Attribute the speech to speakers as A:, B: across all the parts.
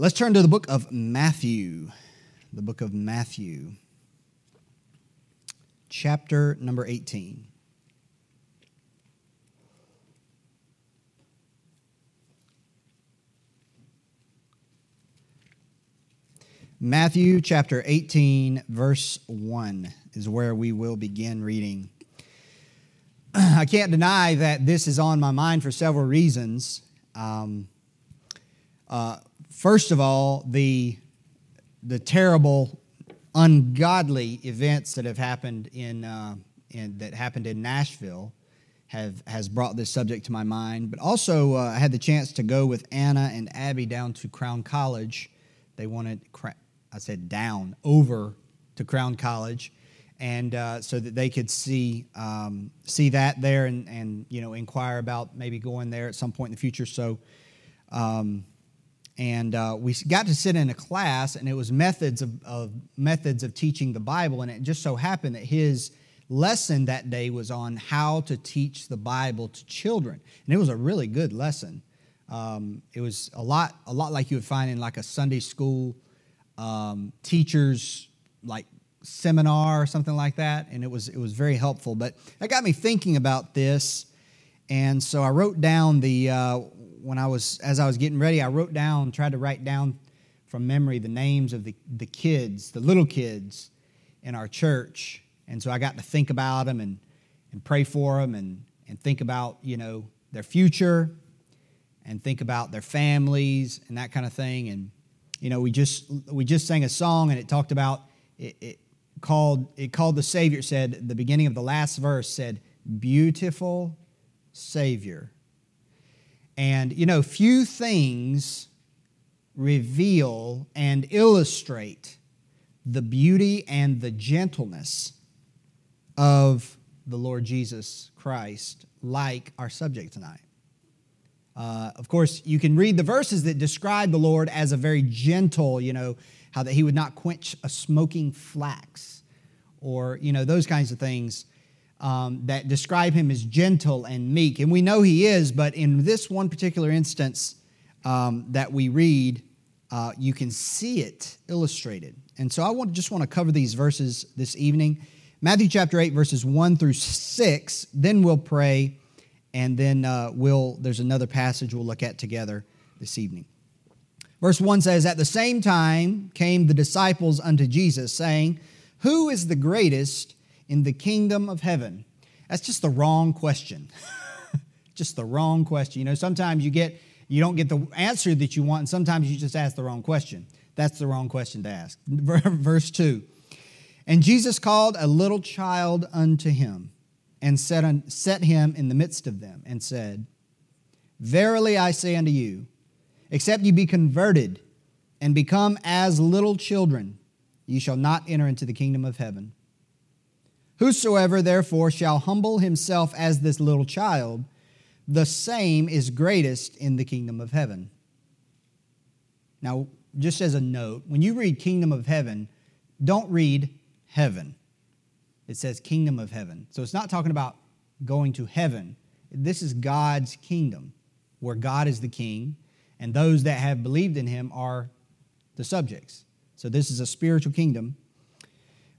A: Let's turn to the book of Matthew. The book of Matthew, chapter number 18. Matthew chapter 18, verse 1 is where we will begin reading. I can't deny that this is on my mind for several reasons. Um, uh, first of all, the, the terrible, ungodly events that have happened in, uh, in that happened in Nashville have has brought this subject to my mind. But also, uh, I had the chance to go with Anna and Abby down to Crown College. They wanted I said down over to Crown College, and uh, so that they could see um, see that there and and you know inquire about maybe going there at some point in the future. So. Um, and uh, we got to sit in a class, and it was methods of, of, methods of teaching the Bible. And it just so happened that his lesson that day was on how to teach the Bible to children, and it was a really good lesson. Um, it was a lot, a lot like you would find in like a Sunday school um, teachers like seminar or something like that, and it was it was very helpful. But that got me thinking about this, and so I wrote down the uh, when I was as I was getting ready, I wrote down tried to write down from memory the names of the the kids, the little kids in our church, and so I got to think about them and and pray for them and and think about you know their future and think about their families and that kind of thing. And you know, we just we just sang a song and it talked about it, it called it called the Savior said the beginning of the last verse said beautiful Savior. And you know, few things reveal and illustrate the beauty and the gentleness of the Lord Jesus Christ like our subject tonight. Uh, of course, you can read the verses that describe the Lord as a very gentle, you know, how that he would not quench a smoking flax, or, you know, those kinds of things um, that describe him as gentle and meek. And we know he is, but in this one particular instance um, that we read, uh, you can see it illustrated. And so I want, just want to cover these verses this evening. Matthew chapter 8, verses 1 through 6, then we'll pray and then uh, we'll there's another passage we'll look at together this evening verse 1 says at the same time came the disciples unto jesus saying who is the greatest in the kingdom of heaven? That's just the wrong question. Just the wrong question. You know sometimes you get you don't get the answer that you want and sometimes you just ask the wrong question. That's the wrong question to ask. Verse 2 and jesus called a little child unto him and set, on, set him in the midst of them and said, Verily I say unto you, except ye be converted and become as little children, ye shall not enter into the kingdom of heaven. Whosoever therefore shall humble himself as this little child, the same is greatest in the kingdom of heaven. Now, just as a note, when you read kingdom of heaven, don't read heaven. It says kingdom of heaven. So it's not talking about going to heaven. This is God's kingdom, where God is the king, and those that have believed in him are the subjects. So this is a spiritual kingdom.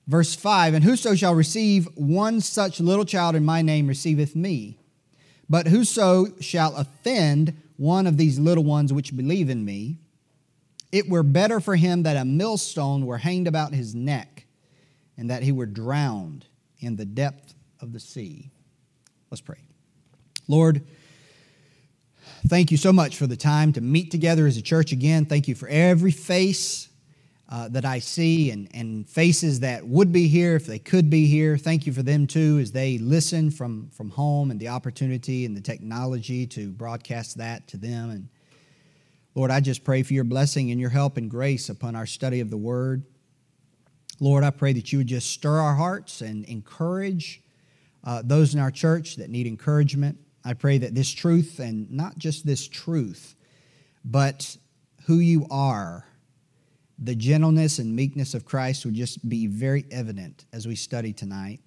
A: Verse 5 And whoso shall receive one such little child in my name receiveth me. But whoso shall offend one of these little ones which believe in me, it were better for him that a millstone were hanged about his neck and that he were drowned in the depth of the sea. Let's pray. Lord, thank you so much for the time to meet together as a church again. Thank you for every face uh, that I see and, and faces that would be here if they could be here. Thank you for them too as they listen from, from home and the opportunity and the technology to broadcast that to them. And Lord, I just pray for your blessing and your help and grace upon our study of the Word. Lord, I pray that you would just stir our hearts and encourage uh, those in our church that need encouragement. I pray that this truth, and not just this truth, but who you are, the gentleness and meekness of Christ would just be very evident as we study tonight.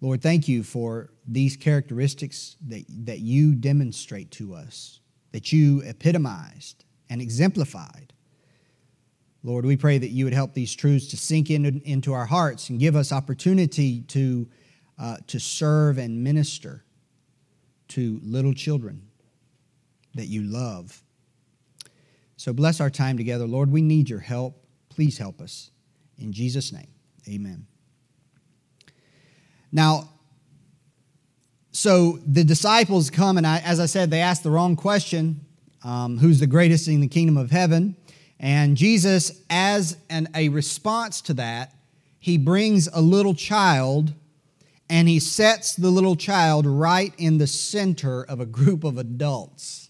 A: Lord, thank you for these characteristics that, that you demonstrate to us, that you epitomized and exemplified. Lord, we pray that you would help these truths to sink in, into our hearts and give us opportunity to, uh, to serve and minister to little children that you love. So bless our time together. Lord, we need your help. Please help us. In Jesus' name, amen. Now, so the disciples come, and I, as I said, they ask the wrong question um, who's the greatest in the kingdom of heaven? And Jesus, as an, a response to that, he brings a little child and he sets the little child right in the center of a group of adults.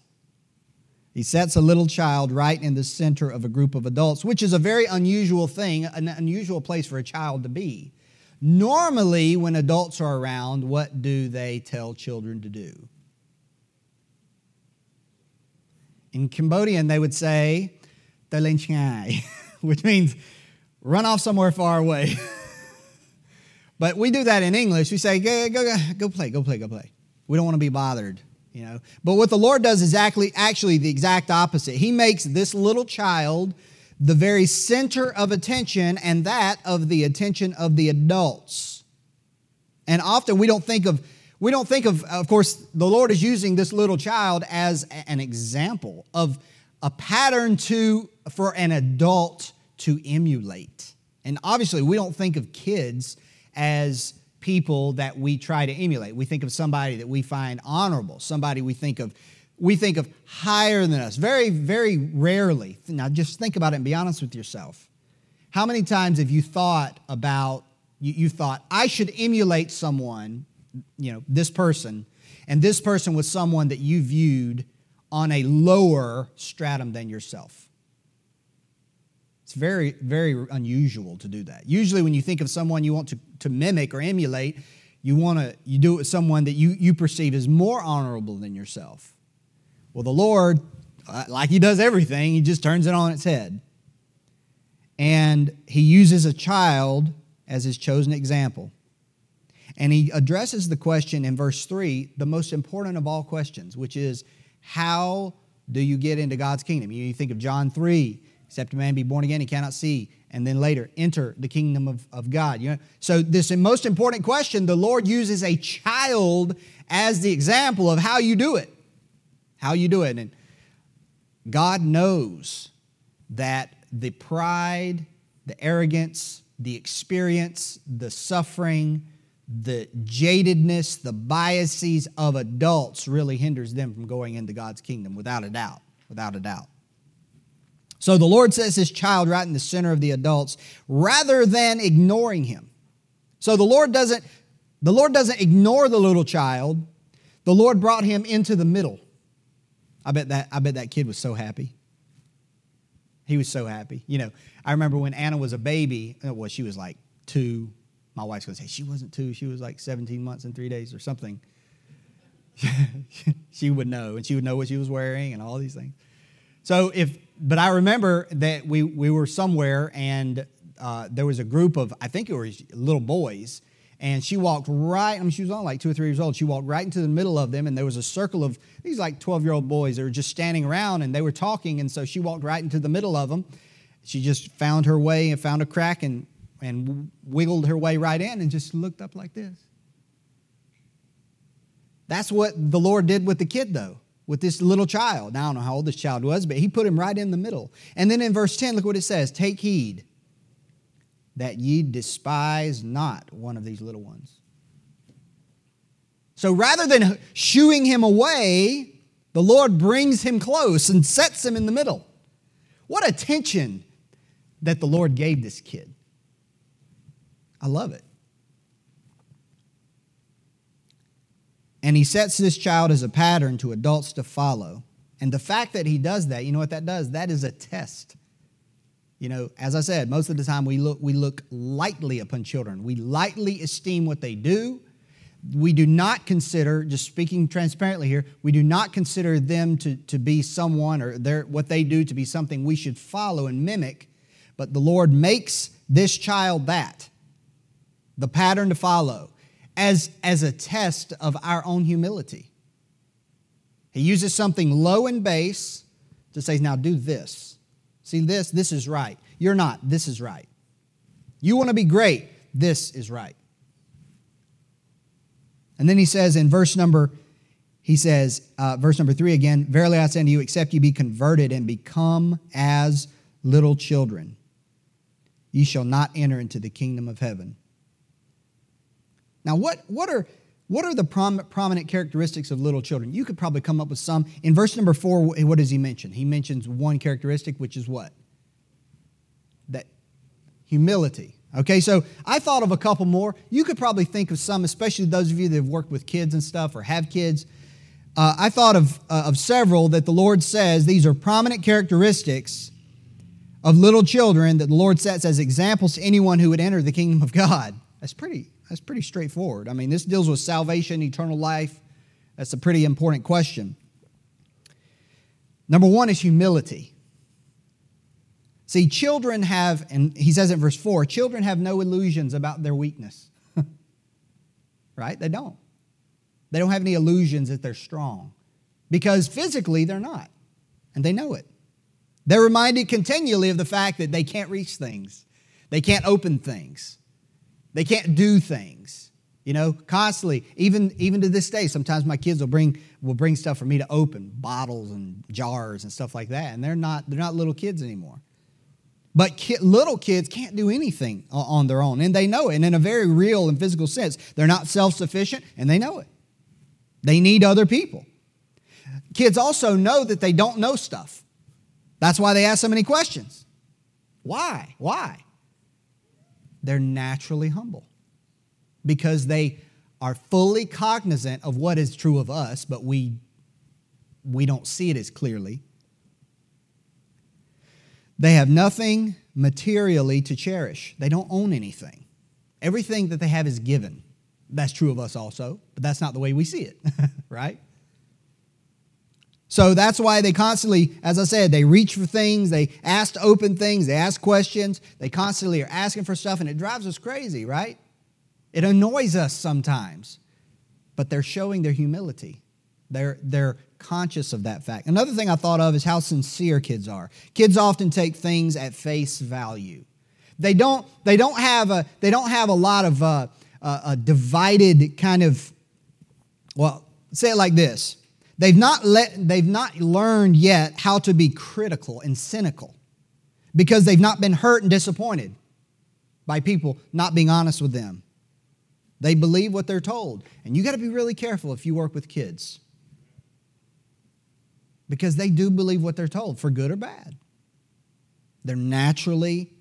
A: He sets a little child right in the center of a group of adults, which is a very unusual thing, an unusual place for a child to be. Normally, when adults are around, what do they tell children to do? In Cambodian, they would say, which means run off somewhere far away. but we do that in English. We say, go, go, go play, go play, go play. We don't want to be bothered, you know. But what the Lord does is actually, actually the exact opposite. He makes this little child the very center of attention and that of the attention of the adults. And often we don't think of we don't think of of course the Lord is using this little child as an example of a pattern to for an adult to emulate. And obviously we don't think of kids as people that we try to emulate. We think of somebody that we find honorable, somebody we think of we think of higher than us. Very, very rarely. Now, just think about it and be honest with yourself. How many times have you thought about, you, you thought, I should emulate someone, you know, this person, and this person was someone that you viewed on a lower stratum than yourself? It's very, very unusual to do that. Usually, when you think of someone you want to, to mimic or emulate, you want to you do it with someone that you, you perceive as more honorable than yourself. Well, the Lord, uh, like He does everything, He just turns it on its head. And He uses a child as His chosen example. And He addresses the question in verse 3, the most important of all questions, which is, How do you get into God's kingdom? You think of John 3, except a man be born again, he cannot see. And then later, enter the kingdom of, of God. You know? So, this most important question, the Lord uses a child as the example of how you do it how you do it. And God knows that the pride, the arrogance, the experience, the suffering, the jadedness, the biases of adults really hinders them from going into God's kingdom without a doubt, without a doubt. So the Lord sets his child right in the center of the adults rather than ignoring him. So the Lord doesn't the Lord doesn't ignore the little child. The Lord brought him into the middle. I bet that I bet that kid was so happy. He was so happy. You know, I remember when Anna was a baby, uh, well, she was like two. My wife's gonna say she wasn't two, she was like 17 months and three days or something. she would know, and she would know what she was wearing and all these things. So if, but I remember that we we were somewhere and uh, there was a group of I think it was little boys, and she walked right, I mean, she was only like two or three years old. She walked right into the middle of them, and there was a circle of these like 12 year old boys that were just standing around and they were talking. And so she walked right into the middle of them. She just found her way and found a crack and, and wiggled her way right in and just looked up like this. That's what the Lord did with the kid, though, with this little child. Now, I don't know how old this child was, but he put him right in the middle. And then in verse 10, look what it says Take heed that ye despise not one of these little ones. So rather than shooing him away, the Lord brings him close and sets him in the middle. What attention that the Lord gave this kid. I love it. And he sets this child as a pattern to adults to follow. And the fact that he does that, you know what that does? That is a test you know, as I said, most of the time we look, we look lightly upon children. We lightly esteem what they do. We do not consider, just speaking transparently here, we do not consider them to, to be someone or their, what they do to be something we should follow and mimic. But the Lord makes this child that, the pattern to follow, as, as a test of our own humility. He uses something low and base to say, now do this. See this? This is right. You're not. This is right. You want to be great. This is right. And then he says in verse number, he says, uh, verse number three again, Verily I say unto you, except you be converted and become as little children, ye shall not enter into the kingdom of heaven. Now, what, what, are, what are the prom- prominent characteristics of little children? You could probably come up with some. In verse number four, what does he mention? He mentions one characteristic, which is what? That humility. Okay, so I thought of a couple more. You could probably think of some, especially those of you that have worked with kids and stuff or have kids. Uh, I thought of, uh, of several that the Lord says these are prominent characteristics of little children that the Lord sets as examples to anyone who would enter the kingdom of God. That's pretty, that's pretty straightforward. I mean, this deals with salvation, eternal life. That's a pretty important question. Number one is humility. See, children have, and he says in verse 4 children have no illusions about their weakness. right? They don't. They don't have any illusions that they're strong because physically they're not, and they know it. They're reminded continually of the fact that they can't reach things, they can't open things, they can't do things. You know, constantly, even even to this day, sometimes my kids will bring will bring stuff for me to open, bottles and jars and stuff like that, and they're not they're not little kids anymore. But ki- little kids can't do anything on their own, and they know it. And in a very real and physical sense, they're not self sufficient, and they know it. They need other people. Kids also know that they don't know stuff. That's why they ask so many questions. Why? Why? They're naturally humble because they are fully cognizant of what is true of us, but we, we don't see it as clearly. They have nothing materially to cherish. They don't own anything. Everything that they have is given. That's true of us also, but that's not the way we see it, right? So that's why they constantly, as I said, they reach for things, they ask to open things, they ask questions, they constantly are asking for stuff, and it drives us crazy, right? It annoys us sometimes, but they're showing their humility. They're, they're conscious of that fact. Another thing I thought of is how sincere kids are. Kids often take things at face value. They don't, they don't, have, a, they don't have a lot of uh, uh, a divided kind of, well, say it like this. They've not, let, they've not learned yet how to be critical and cynical because they've not been hurt and disappointed by people not being honest with them. They believe what they're told. And you got to be really careful if you work with kids because they do believe what they're told, for good or bad. They're naturally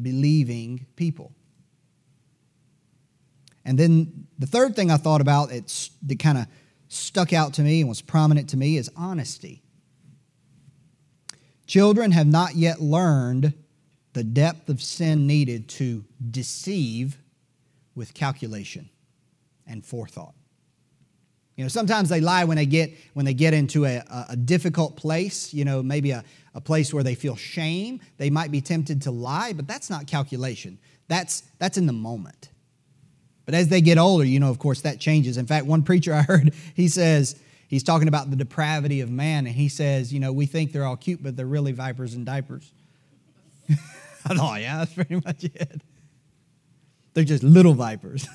A: believing people. And then the third thing I thought about it's, that kind of stuck out to me and was prominent to me is honesty. Children have not yet learned the depth of sin needed to deceive with calculation and forethought. You know, sometimes they lie when they get when they get into a, a difficult place, you know, maybe a, a place where they feel shame. They might be tempted to lie, but that's not calculation. That's that's in the moment. But as they get older, you know, of course, that changes. In fact, one preacher I heard, he says, he's talking about the depravity of man, and he says, you know, we think they're all cute, but they're really vipers and diapers. I thought, yeah, that's pretty much it. They're just little vipers.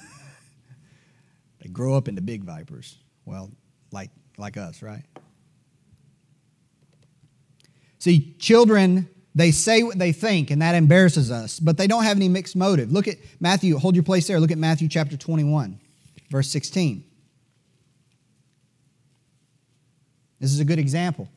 A: they grow up into big vipers. Well, like, like us, right? See, children, they say what they think, and that embarrasses us, but they don't have any mixed motive. Look at Matthew, hold your place there. Look at Matthew chapter 21, verse 16. This is a good example.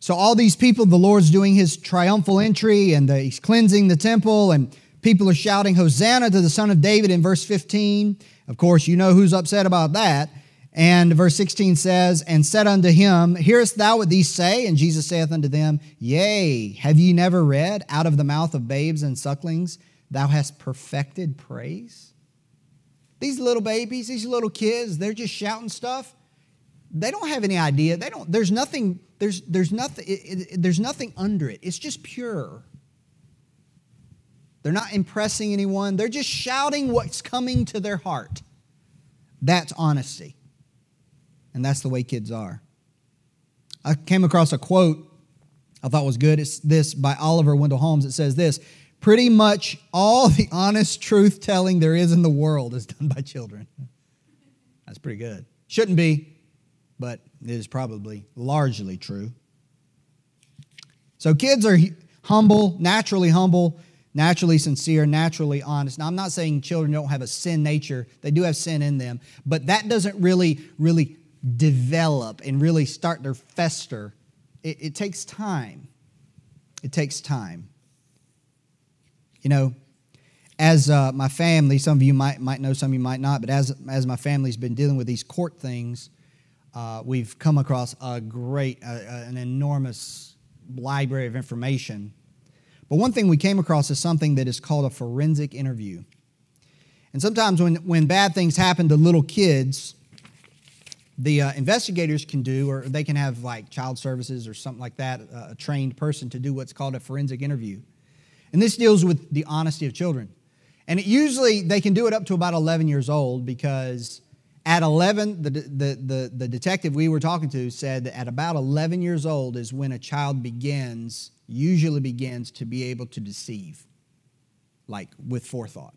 A: So, all these people, the Lord's doing his triumphal entry and the, he's cleansing the temple, and people are shouting, Hosanna to the Son of David in verse 15. Of course, you know who's upset about that. And verse 16 says, And said unto him, Hearest thou what these say? And Jesus saith unto them, Yea, have ye never read, Out of the mouth of babes and sucklings thou hast perfected praise? These little babies, these little kids, they're just shouting stuff. They don't have any idea. They don't, there's nothing, there's, there's nothing, it, it, there's nothing under it. It's just pure. They're not impressing anyone. They're just shouting what's coming to their heart. That's honesty. And that's the way kids are. I came across a quote I thought was good. It's this by Oliver Wendell Holmes. It says this Pretty much all the honest truth telling there is in the world is done by children. That's pretty good. Shouldn't be, but it is probably largely true. So kids are humble, naturally humble, naturally sincere, naturally honest. Now, I'm not saying children don't have a sin nature, they do have sin in them, but that doesn't really, really develop and really start to fester. It, it takes time. It takes time. You know, as uh, my family, some of you might, might know, some of you might not, but as, as my family's been dealing with these court things, uh, we've come across a great, uh, an enormous library of information. But one thing we came across is something that is called a forensic interview. And sometimes when, when bad things happen to little kids, the uh, investigators can do, or they can have like child services or something like that, uh, a trained person to do what's called a forensic interview. And this deals with the honesty of children. And it usually they can do it up to about 11 years old because at 11, the, the, the, the detective we were talking to said that at about 11 years old is when a child begins, usually begins to be able to deceive, like with forethought.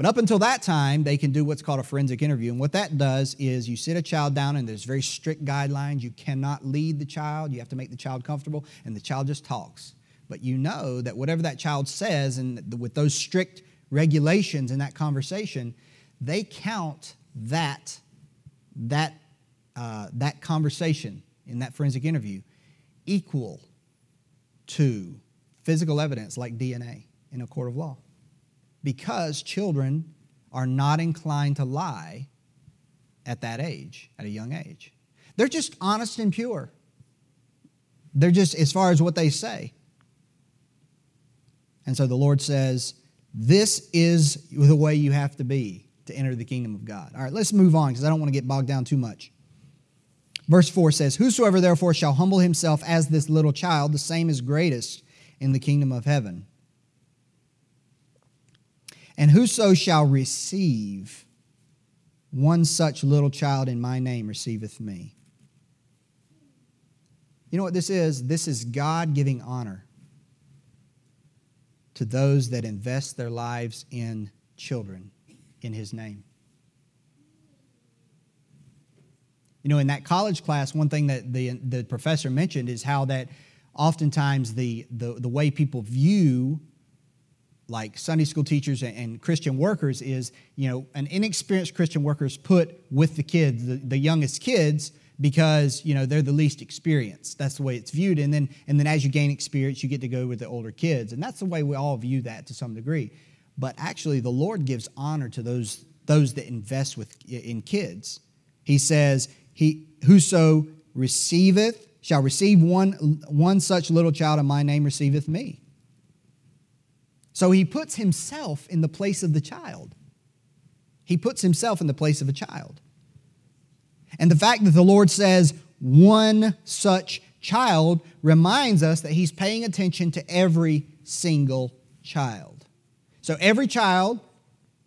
A: But up until that time, they can do what's called a forensic interview. And what that does is you sit a child down, and there's very strict guidelines. You cannot lead the child, you have to make the child comfortable, and the child just talks. But you know that whatever that child says, and with those strict regulations in that conversation, they count that, that, uh, that conversation in that forensic interview equal to physical evidence like DNA in a court of law. Because children are not inclined to lie at that age, at a young age. They're just honest and pure. They're just, as far as what they say. And so the Lord says, This is the way you have to be to enter the kingdom of God. All right, let's move on because I don't want to get bogged down too much. Verse 4 says, Whosoever therefore shall humble himself as this little child, the same is greatest in the kingdom of heaven. And whoso shall receive one such little child in my name receiveth me. You know what this is? This is God giving honor to those that invest their lives in children in His name. You know, in that college class, one thing that the, the professor mentioned is how that oftentimes the, the, the way people view like Sunday school teachers and, Christian workers is, you know, an inexperienced Christian worker is put with the kids, the, the youngest kids, because you know they're the least experienced. That's the way it's viewed. And then and then as you gain experience you get to go with the older kids. And that's the way we all view that to some degree. But actually the lord gives honor to those those that invest with in kids. He says he whoso receiveth shall receive one one such little child in my name receiveth me so he puts himself in the place of the child he puts himself in the place of a child and the fact that the Lord says one such child reminds us that He's paying attention to every single child. So every child,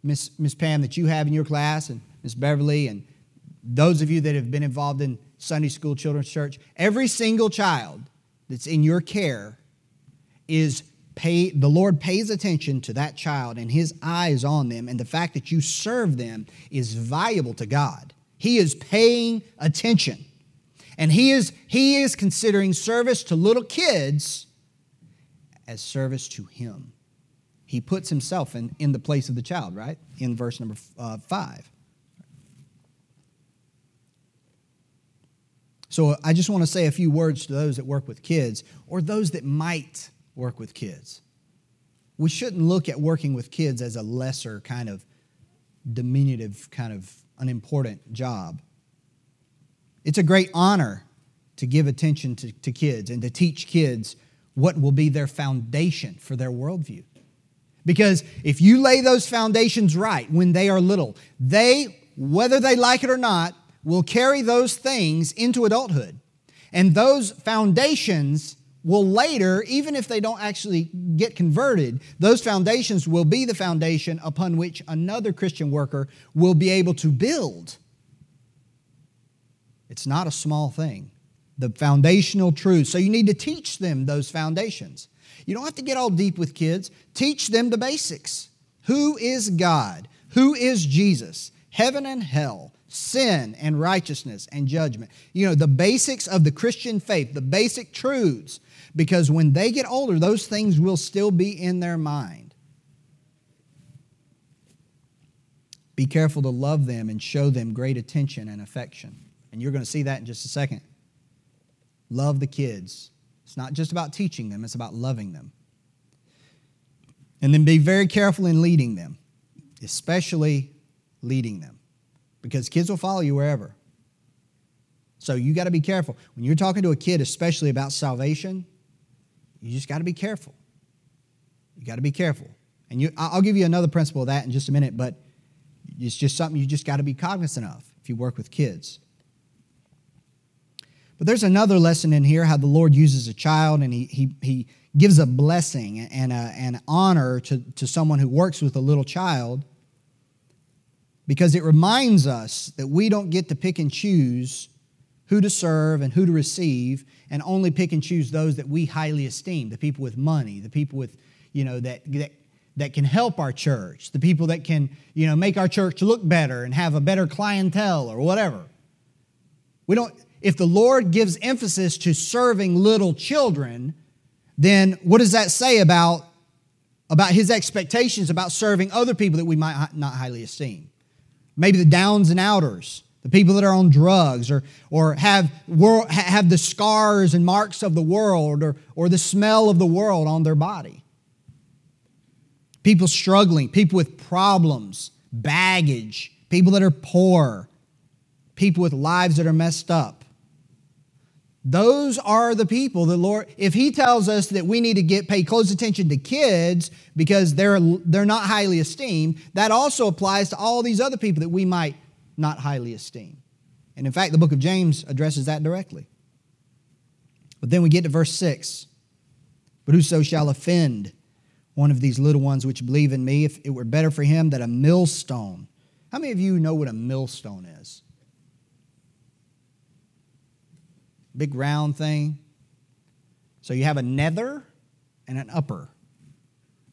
A: Miss, Miss Pam, that you have in your class, and Miss Beverly, and those of you that have been involved in Sunday school, children's church, every single child that's in your care is pay the Lord pays attention to that child and his eyes on them and the fact that you serve them is valuable to God. He is paying attention. And he is, he is considering service to little kids as service to him. He puts himself in, in the place of the child, right? In verse number uh, five. So I just want to say a few words to those that work with kids or those that might work with kids. We shouldn't look at working with kids as a lesser kind of diminutive kind of an important job. It's a great honor to give attention to, to kids and to teach kids what will be their foundation for their worldview. Because if you lay those foundations right when they are little, they, whether they like it or not, will carry those things into adulthood. And those foundations will later, even if they don't actually get converted, those foundations will be the foundation upon which another Christian worker will be able to build. It's not a small thing the foundational truths. So you need to teach them those foundations. You don't have to get all deep with kids. Teach them the basics. Who is God? Who is Jesus? Heaven and hell, sin and righteousness and judgment. You know, the basics of the Christian faith, the basic truths, because when they get older, those things will still be in their mind. Be careful to love them and show them great attention and affection. And you're going to see that in just a second. Love the kids. It's not just about teaching them, it's about loving them. And then be very careful in leading them, especially leading them, because kids will follow you wherever. So you got to be careful. When you're talking to a kid, especially about salvation, you just got to be careful. You got to be careful. And you, I'll give you another principle of that in just a minute, but it's just something you just got to be cognizant of if you work with kids. But there's another lesson in here how the Lord uses a child and he, he, he gives a blessing and an honor to, to someone who works with a little child because it reminds us that we don't get to pick and choose who to serve and who to receive and only pick and choose those that we highly esteem the people with money the people with you know that, that that can help our church the people that can you know make our church look better and have a better clientele or whatever we don't if the Lord gives emphasis to serving little children, then what does that say about, about his expectations about serving other people that we might not highly esteem? Maybe the downs and outers, the people that are on drugs or, or have, world, have the scars and marks of the world or, or the smell of the world on their body. People struggling, people with problems, baggage, people that are poor, people with lives that are messed up. Those are the people that Lord, if He tells us that we need to get pay close attention to kids because they're, they're not highly esteemed, that also applies to all these other people that we might not highly esteem. And in fact, the book of James addresses that directly. But then we get to verse 6. But whoso shall offend one of these little ones which believe in me, if it were better for him that a millstone. How many of you know what a millstone is? big round thing. So you have a nether and an upper.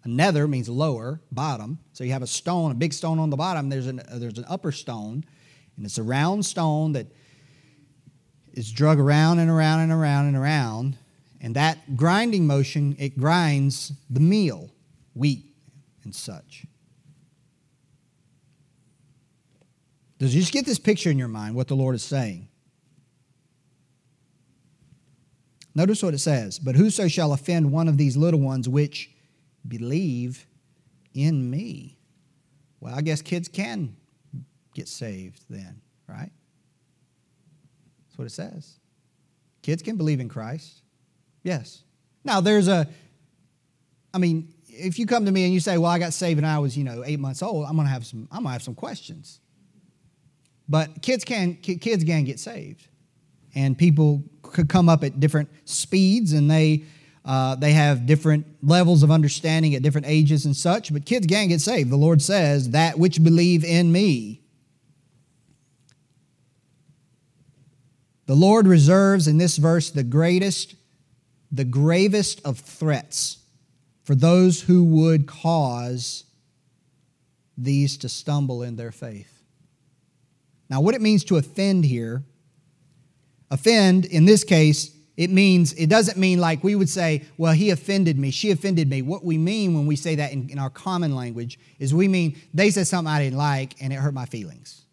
A: A nether means lower, bottom. So you have a stone, a big stone on the bottom. There's an, uh, there's an upper stone, and it's a round stone that is drug around and around and around and around. And that grinding motion, it grinds the meal, wheat and such. Does you just get this picture in your mind, what the Lord is saying? Notice what it says But whoso shall offend one of these little ones which believe in me. Well, I guess kids can get saved then, right? That's what it says. Kids can believe in Christ. Yes. Now, there's a, I mean, if you come to me and you say, well, I got saved and I was, you know, eight months old, I'm to have some, I'm to have some questions. But kids can, kids can get saved and people could come up at different speeds and they uh, they have different levels of understanding at different ages and such but kids can get saved. The lord says that which believe in me. The lord reserves in this verse the greatest the gravest of threats for those who would cause these to stumble in their faith. Now what it means to offend here Offend, in this case, it means, it doesn't mean like we would say, well, he offended me, she offended me. What we mean when we say that in, in our common language is we mean they said something I didn't like and it hurt my feelings,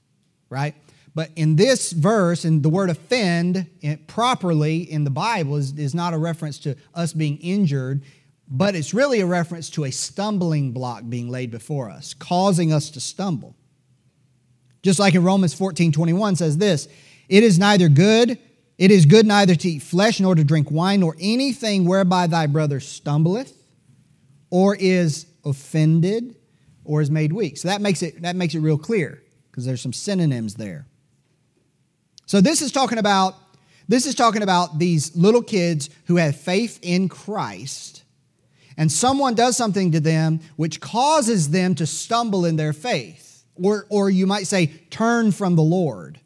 A: right? But in this verse, and the word offend it, properly in the Bible is, is not a reference to us being injured, but it's really a reference to a stumbling block being laid before us, causing us to stumble. Just like in Romans 14 21 says this, it is neither good it is good neither to eat flesh nor to drink wine nor anything whereby thy brother stumbleth or is offended or is made weak. So that makes it that makes it real clear because there's some synonyms there. So this is talking about this is talking about these little kids who have faith in Christ and someone does something to them which causes them to stumble in their faith or or you might say turn from the Lord.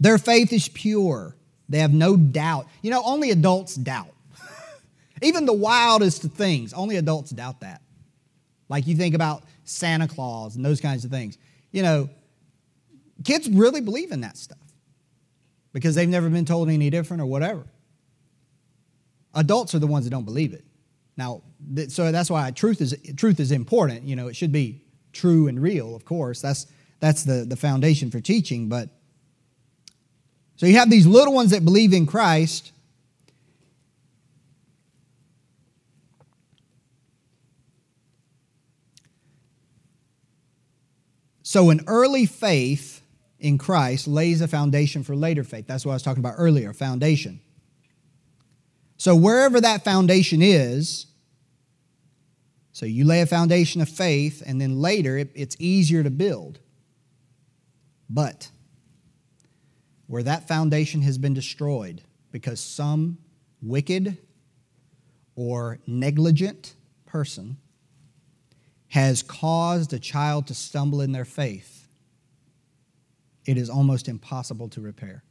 A: Their faith is pure. They have no doubt. You know, only adults doubt. Even the wildest things, only adults doubt that. Like you think about Santa Claus and those kinds of things. You know, kids really believe in that stuff because they've never been told any different or whatever. Adults are the ones that don't believe it. Now, so that's why truth is truth is important. You know, it should be true and real, of course. That's that's the, the foundation for teaching. But so you have these little ones that believe in Christ. So an early faith in Christ lays a foundation for later faith. That's what I was talking about earlier, foundation. So wherever that foundation is, so you lay a foundation of faith, and then later it, it's easier to build. But where that foundation has been destroyed because some wicked or negligent person has caused a child to stumble in their faith, it is almost impossible to repair.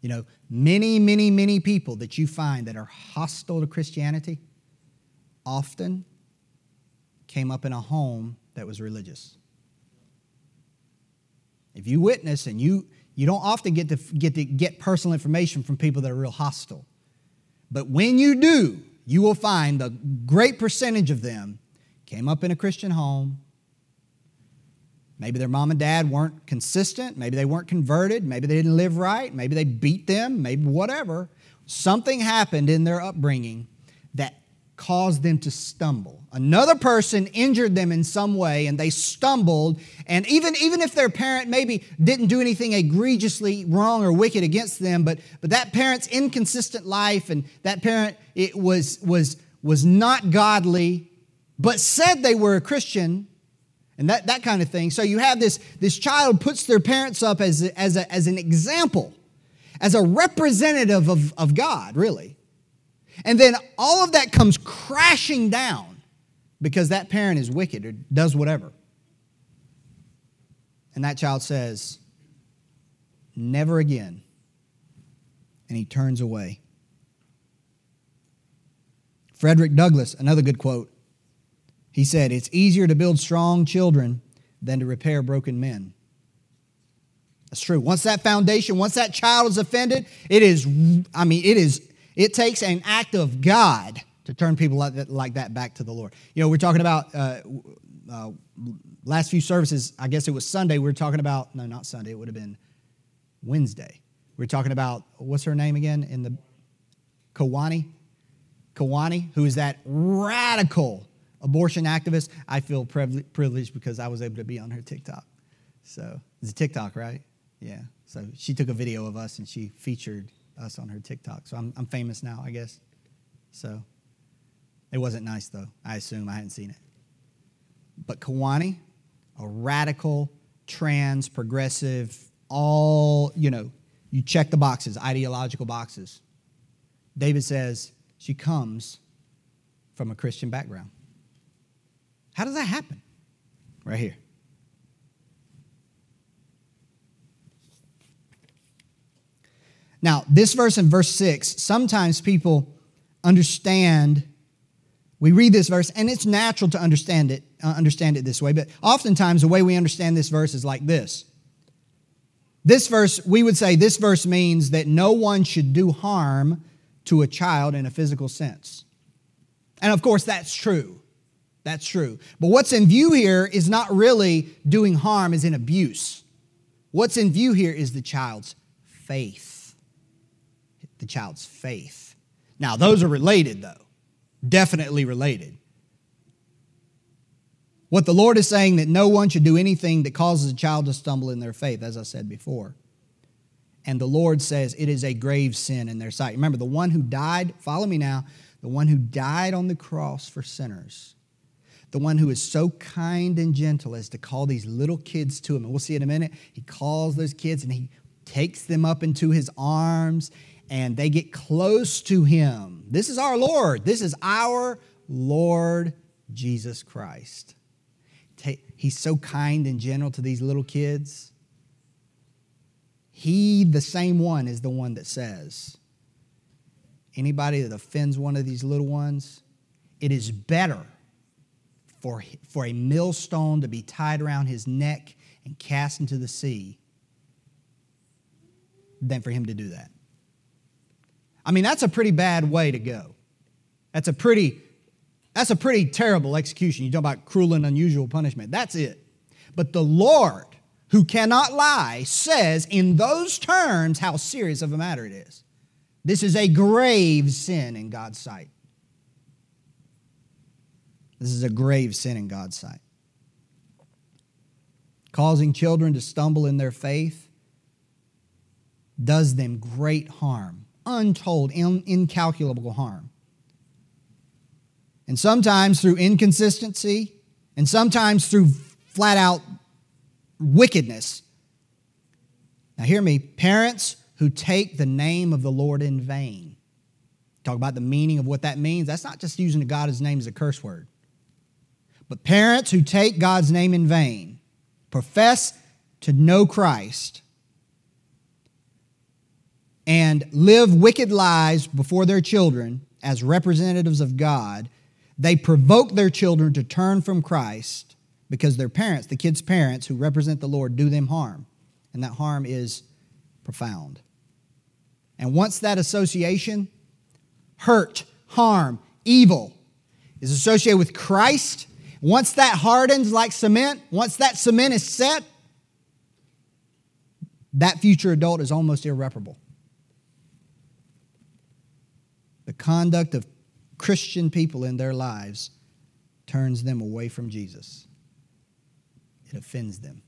A: You know, many, many, many people that you find that are hostile to Christianity often came up in a home that was religious. If you witness and you you don't often get to get to get personal information from people that are real hostile. But when you do, you will find a great percentage of them came up in a Christian home. Maybe their mom and dad weren't consistent. Maybe they weren't converted. Maybe they didn't live right. Maybe they beat them. Maybe whatever. Something happened in their upbringing that caused them to stumble. Another person injured them in some way and they stumbled. And even, even if their parent maybe didn't do anything egregiously wrong or wicked against them, but, but that parent's inconsistent life and that parent it was, was, was not godly, but said they were a Christian, and that, that kind of thing. So you have this, this child puts their parents up as, as, a, as an example, as a representative of, of God, really. And then all of that comes crashing down because that parent is wicked or does whatever. And that child says, Never again. And he turns away. Frederick Douglass, another good quote. He said, It's easier to build strong children than to repair broken men. That's true. Once that foundation, once that child is offended, it is, I mean, it is it takes an act of God to turn people like that, like that back to the Lord. You know, we're talking about uh, uh, last few services, I guess it was Sunday, we were talking about, no, not Sunday, it would have been Wednesday. We are talking about, what's her name again? In the Kawani? Kawani, who is that radical abortion activist. I feel privileged because I was able to be on her TikTok. So it's a TikTok, right? Yeah. So she took a video of us and she featured us on her TikTok. So I'm, I'm famous now, I guess. So it wasn't nice, though. I assume I hadn't seen it. But Kawani, a radical, trans, progressive, all, you know, you check the boxes, ideological boxes. David says she comes from a Christian background. How does that happen? Right here. Now, this verse in verse 6, sometimes people understand, we read this verse, and it's natural to understand it, uh, understand it this way, but oftentimes the way we understand this verse is like this. This verse, we would say this verse means that no one should do harm to a child in a physical sense. And of course, that's true. That's true. But what's in view here is not really doing harm is in abuse. What's in view here is the child's faith the child's faith. Now, those are related, though, definitely related. What the Lord is saying that no one should do anything that causes a child to stumble in their faith, as I said before. And the Lord says it is a grave sin in their sight. Remember, the one who died, follow me now, the one who died on the cross for sinners, the one who is so kind and gentle as to call these little kids to him. And we'll see in a minute. He calls those kids and he takes them up into his arms and they get close to him. This is our Lord. This is our Lord Jesus Christ. He's so kind and gentle to these little kids. He, the same one, is the one that says, anybody that offends one of these little ones, it is better for, for a millstone to be tied around his neck and cast into the sea than for him to do that. I mean, that's a pretty bad way to go. That's a pretty, that's a pretty terrible execution. You talk about cruel and unusual punishment. That's it. But the Lord, who cannot lie, says in those terms how serious of a matter it is. This is a grave sin in God's sight. This is a grave sin in God's sight. Causing children to stumble in their faith does them great harm, untold, incalculable harm. And sometimes through inconsistency, and sometimes through flat out wickedness. Now, hear me, parents who take the name of the Lord in vain. Talk about the meaning of what that means. That's not just using God's name as a curse word. But parents who take God's name in vain, profess to know Christ, and live wicked lives before their children as representatives of God, they provoke their children to turn from Christ because their parents, the kids' parents who represent the Lord, do them harm. And that harm is profound. And once that association, hurt, harm, evil, is associated with Christ, once that hardens like cement, once that cement is set, that future adult is almost irreparable. The conduct of Christian people in their lives turns them away from Jesus it offends them.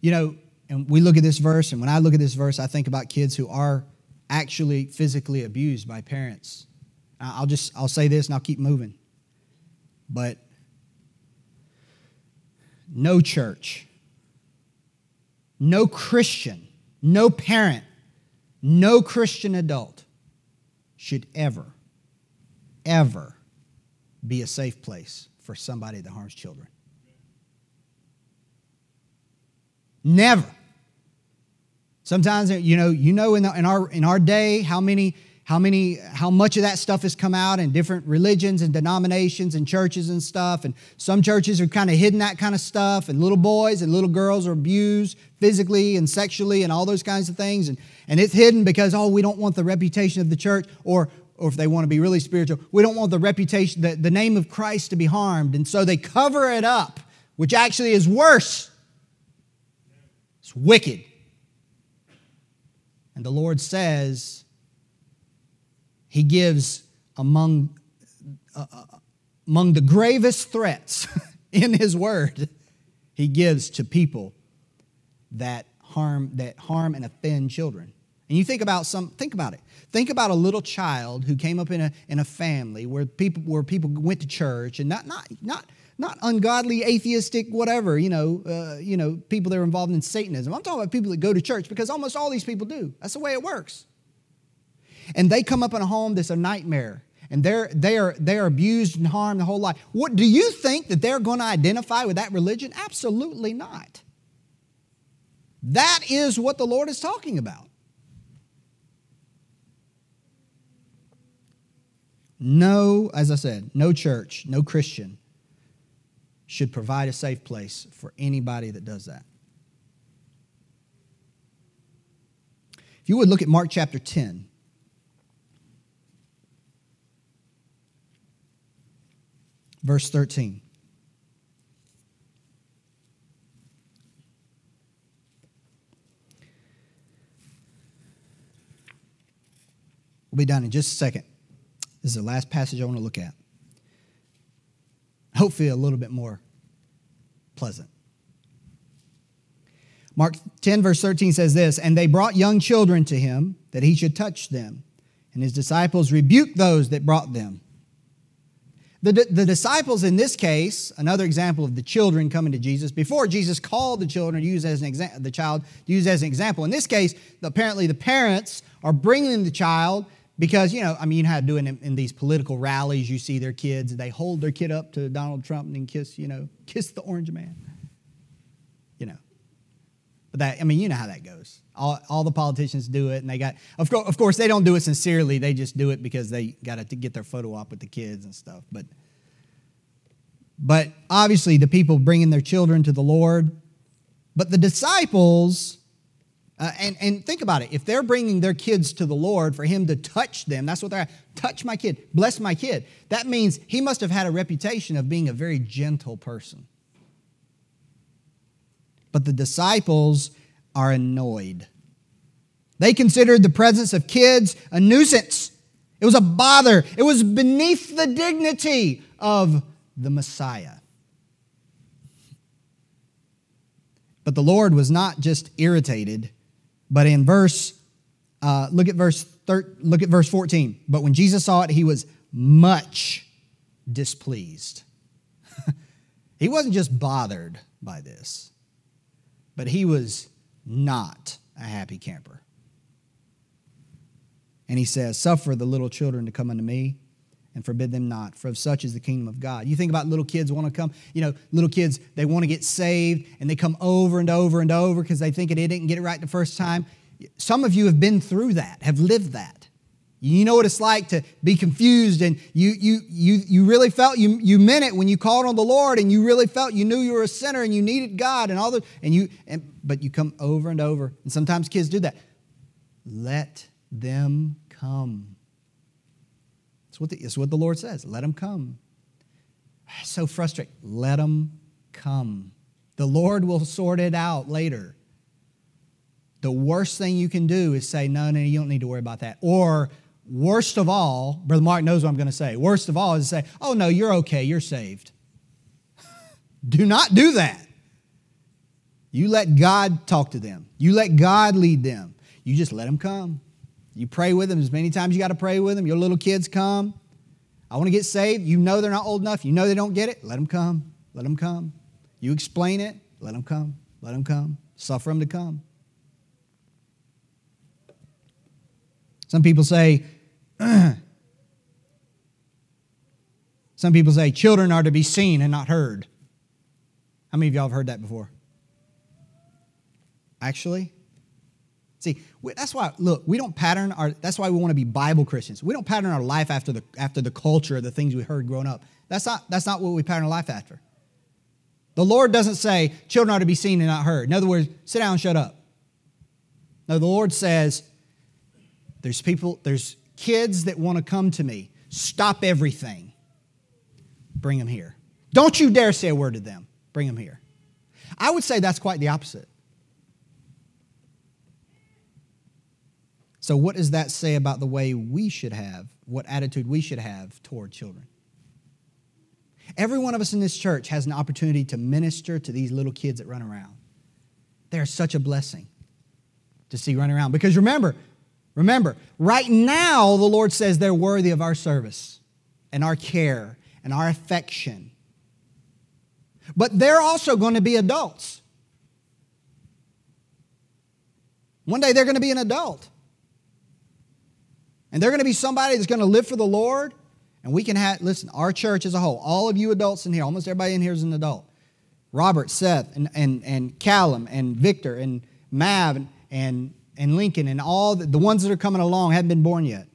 A: You know, and we look at this verse, and when I look at this verse, I think about kids who are actually physically abused by parents. I'll just I'll say this and I'll keep moving. But no church, no Christian, no parent, no Christian adult should ever ever be a safe place for somebody that harms children. Never. Sometimes you know, you know in, the, in our in our day how many how many how much of that stuff has come out in different religions and denominations and churches and stuff and some churches are kind of hidden that kind of stuff and little boys and little girls are abused physically and sexually and all those kinds of things and and it's hidden because oh we don't want the reputation of the church or or if they want to be really spiritual, we don't want the reputation, the, the name of Christ to be harmed. And so they cover it up, which actually is worse. It's wicked. And the Lord says, He gives among, uh, uh among the gravest threats in His Word, He gives to people that harm, that harm and offend children. And you think about some, think about it. Think about a little child who came up in a, in a family where people, where people went to church and not, not, not, not ungodly, atheistic, whatever, you know, uh, you know, people that are involved in Satanism. I'm talking about people that go to church because almost all these people do. That's the way it works. And they come up in a home that's a nightmare and they're, they, are, they are abused and harmed the whole life. What, do you think that they're going to identify with that religion? Absolutely not. That is what the Lord is talking about. No, as I said, no church, no Christian should provide a safe place for anybody that does that. If you would look at Mark chapter 10. Verse 13. We'll be done in just a second. This is the last passage I want to look at. Hopefully, a little bit more pleasant. Mark 10, verse 13 says this And they brought young children to him that he should touch them. And his disciples rebuked those that brought them. The, the disciples in this case, another example of the children coming to Jesus, before Jesus called the children to use as an exa- the child to use as an example. In this case, apparently the parents are bringing the child Because, you know, I mean, you know how to do it in, in these political rallies. You see their kids, they hold their kid up to Donald Trump and then kiss, you know, kiss the orange man. You know. But that, I mean, you know how that goes. All, all the politicians do it, and they got, of course, of course, they don't do it sincerely. They just do it because they got to get their photo op with the kids and stuff. But, but obviously, the people bringing their children to the Lord, but the disciples, uh, and, and think about it. If they're bringing their kids to the Lord for Him to touch them, that's what they're touch my kid, bless my kid. That means he must have had a reputation of being a very gentle person. But the disciples are annoyed. They considered the presence of kids a nuisance. It was a bother. It was beneath the dignity of the Messiah. But the Lord was not just irritated, but in verse, uh, look at verse thir- look at verse 14. But when Jesus saw it, he was much displeased. he wasn't just bothered by this, but he was not a happy camper. And he says, Suffer the little children to come unto me and forbid them not, for of such is the kingdom of God. You think about little kids want to come, you know, little kids, they want to get saved and they come over and over and over because they think it didn't get it right the first time. Some of you have been through that, have lived that. You know what it's like to be confused and you you you you really felt you you meant it when you called on the Lord and you really felt you knew you were a sinner and you needed God and all the and you and but you come over and over. And sometimes kids do that. Let them come. It's what, the, it's what the Lord says. Let them come. So frustrating. Let them come. The Lord will sort it out later. The worst thing you can do is say, no, no, you don't need to worry about that. Or, worst of all, Brother Mark knows what I'm going to say. Worst of all is to say, oh, no, you're okay, you're saved. do not do that. You let God talk to them, you let God lead them. You just let them come. You pray with them as many times you got to pray with them. Your little kids come. I want to get saved. You know they're not old enough. You know they don't get it. Let them come. Let them come. You explain it. Let them come. Let them come. Suffer them to come. Some people say, some people say children are to be seen and not heard. How many of y'all have heard that before? Actually, See, that's why, look, we don't pattern our, that's why we want to be Bible Christians. We don't pattern our life after the, after the culture, the things we heard growing up. That's not, that's not what we pattern our life after. The Lord doesn't say children are to be seen and not heard. In other words, sit down and shut up. No, the Lord says there's people, there's kids that want to come to me. Stop everything. Bring them here. Don't you dare say a word to them. Bring them here. I would say that's quite the opposite. So, what does that say about the way we should have, what attitude we should have toward children? Every one of us in this church has an opportunity to minister to these little kids that run around. They're such a blessing to see run around. Because remember, remember, right now the Lord says they're worthy of our service and our care and our affection. But they're also going to be adults. One day they're going to be an adult. And they're going to be somebody that's going to live for the Lord. And we can have, listen, our church as a whole, all of you adults in here, almost everybody in here is an adult. Robert, Seth, and, and, and Callum, and Victor, and Mav, and, and, and Lincoln, and all the, the ones that are coming along haven't been born yet.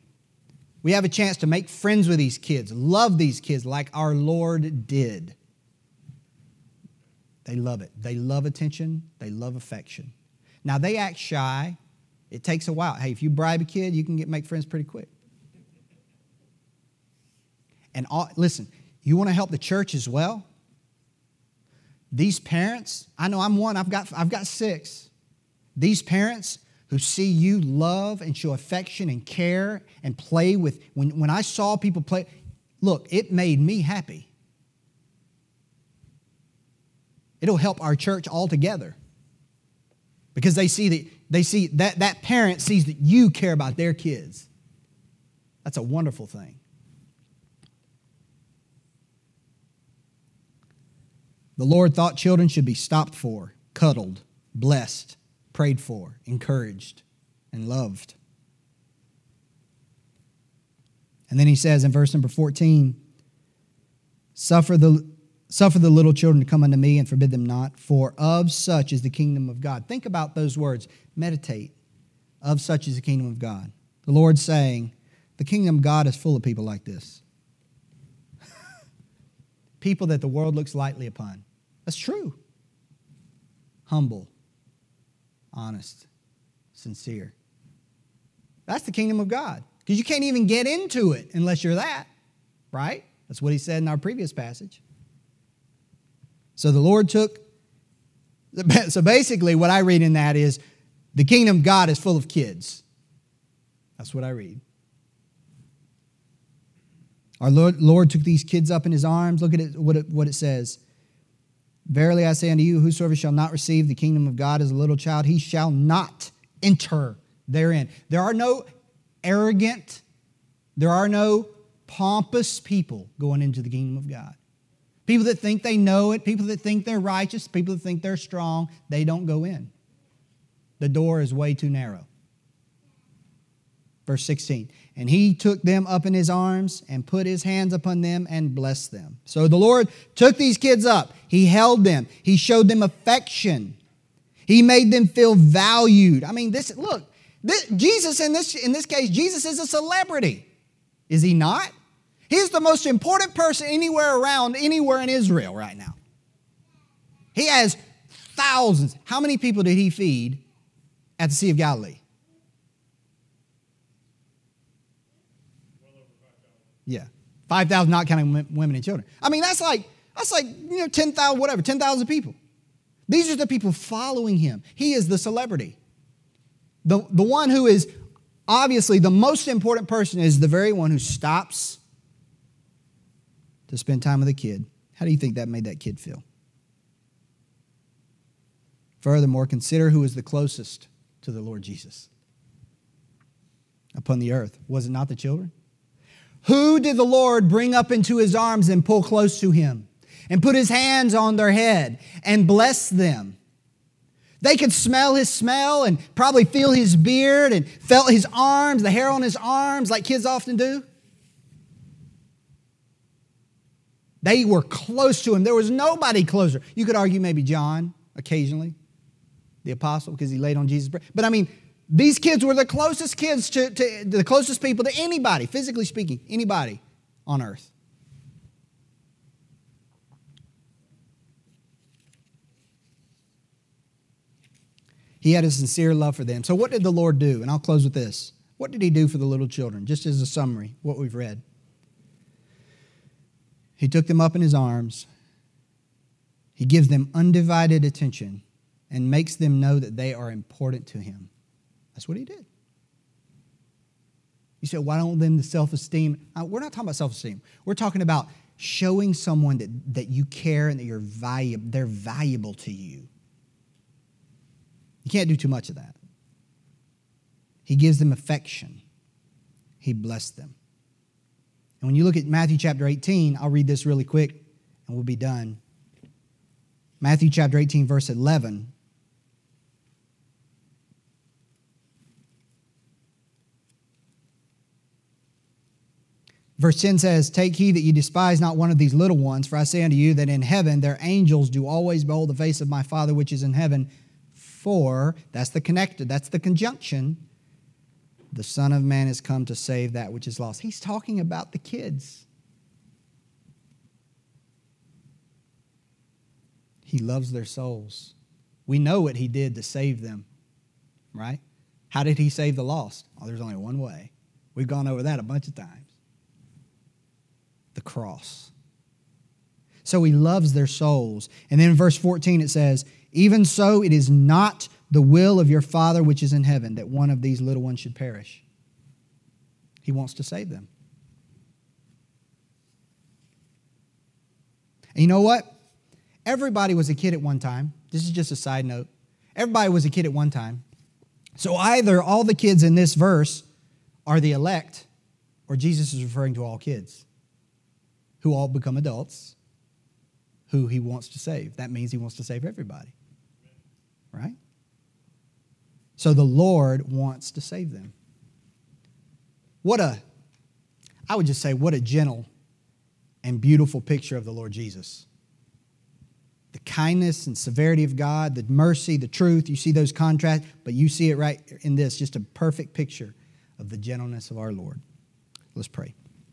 A: We have a chance to make friends with these kids, love these kids like our Lord did. They love it. They love attention, they love affection. Now, they act shy, it takes a while. Hey, if you bribe a kid, you can get make friends pretty quick. And all, listen, you want to help the church as well? These parents, I know I'm one, I've got, I've got six. These parents who see you love and show affection and care and play with, when, when I saw people play, look, it made me happy. It'll help our church altogether because they see that they see that that parent sees that you care about their kids. That's a wonderful thing. The Lord thought children should be stopped for, cuddled, blessed, prayed for, encouraged, and loved. And then he says in verse number 14, Suffer the, suffer the little children to come unto me and forbid them not, for of such is the kingdom of God. Think about those words. Meditate. Of such is the kingdom of God. The Lord's saying, the kingdom of God is full of people like this. people that the world looks lightly upon. That's true. Humble, honest, sincere. That's the kingdom of God. Because you can't even get into it unless you're that, right? That's what he said in our previous passage. So the Lord took, so basically, what I read in that is the kingdom of God is full of kids. That's what I read. Our Lord, Lord took these kids up in his arms. Look at it, what, it, what it says. Verily I say unto you, whosoever shall not receive the kingdom of God as a little child, he shall not enter therein. There are no arrogant, there are no pompous people going into the kingdom of God. People that think they know it, people that think they're righteous, people that think they're strong, they don't go in. The door is way too narrow. Verse 16. And he took them up in his arms and put his hands upon them and blessed them. So the Lord took these kids up. He held them. He showed them affection. He made them feel valued. I mean, this look, this, Jesus in this in this case, Jesus is a celebrity. Is he not? He's the most important person anywhere around, anywhere in Israel right now. He has thousands. How many people did he feed at the Sea of Galilee? Yeah. 5,000 not counting women and children. I mean, that's like, that's like, you know, 10,000, whatever, 10,000 people. These are the people following him. He is the celebrity. The, the one who is obviously the most important person is the very one who stops to spend time with a kid. How do you think that made that kid feel? Furthermore, consider who is the closest to the Lord Jesus upon the earth. Was it not the children? Who did the Lord bring up into his arms and pull close to him and put his hands on their head and bless them? They could smell his smell and probably feel his beard and felt his arms, the hair on his arms, like kids often do. They were close to him. There was nobody closer. You could argue maybe John occasionally, the apostle, because he laid on Jesus' breast. But I mean, these kids were the closest kids to, to the closest people to anybody, physically speaking, anybody on earth. He had a sincere love for them. So, what did the Lord do? And I'll close with this. What did He do for the little children? Just as a summary, what we've read. He took them up in His arms, He gives them undivided attention, and makes them know that they are important to Him. That's what he did. You said, why don't them the self esteem? Uh, we're not talking about self esteem. We're talking about showing someone that, that you care and that you're valuable, they're valuable to you. You can't do too much of that. He gives them affection, He blessed them. And when you look at Matthew chapter 18, I'll read this really quick and we'll be done. Matthew chapter 18, verse 11 Verse 10 says, Take heed that you despise not one of these little ones, for I say unto you that in heaven their angels do always behold the face of my Father which is in heaven. For, that's the connected, that's the conjunction, the Son of Man has come to save that which is lost. He's talking about the kids. He loves their souls. We know what he did to save them, right? How did he save the lost? Oh, there's only one way. We've gone over that a bunch of times the cross. So he loves their souls. And then in verse 14 it says, Even so, it is not the will of your Father which is in heaven that one of these little ones should perish. He wants to save them. And you know what? Everybody was a kid at one time. This is just a side note. Everybody was a kid at one time. So either all the kids in this verse are the elect, or Jesus is referring to all kids who all become adults who he wants to save. That means he wants to save everybody. Right? So the Lord wants to save them. What a I would just say, what a gentle and beautiful picture of the Lord Jesus. The kindness and severity of God, the mercy, the truth, you see those contrasts, but you see it right in this, just a perfect picture of the gentleness of our Lord. Let's pray.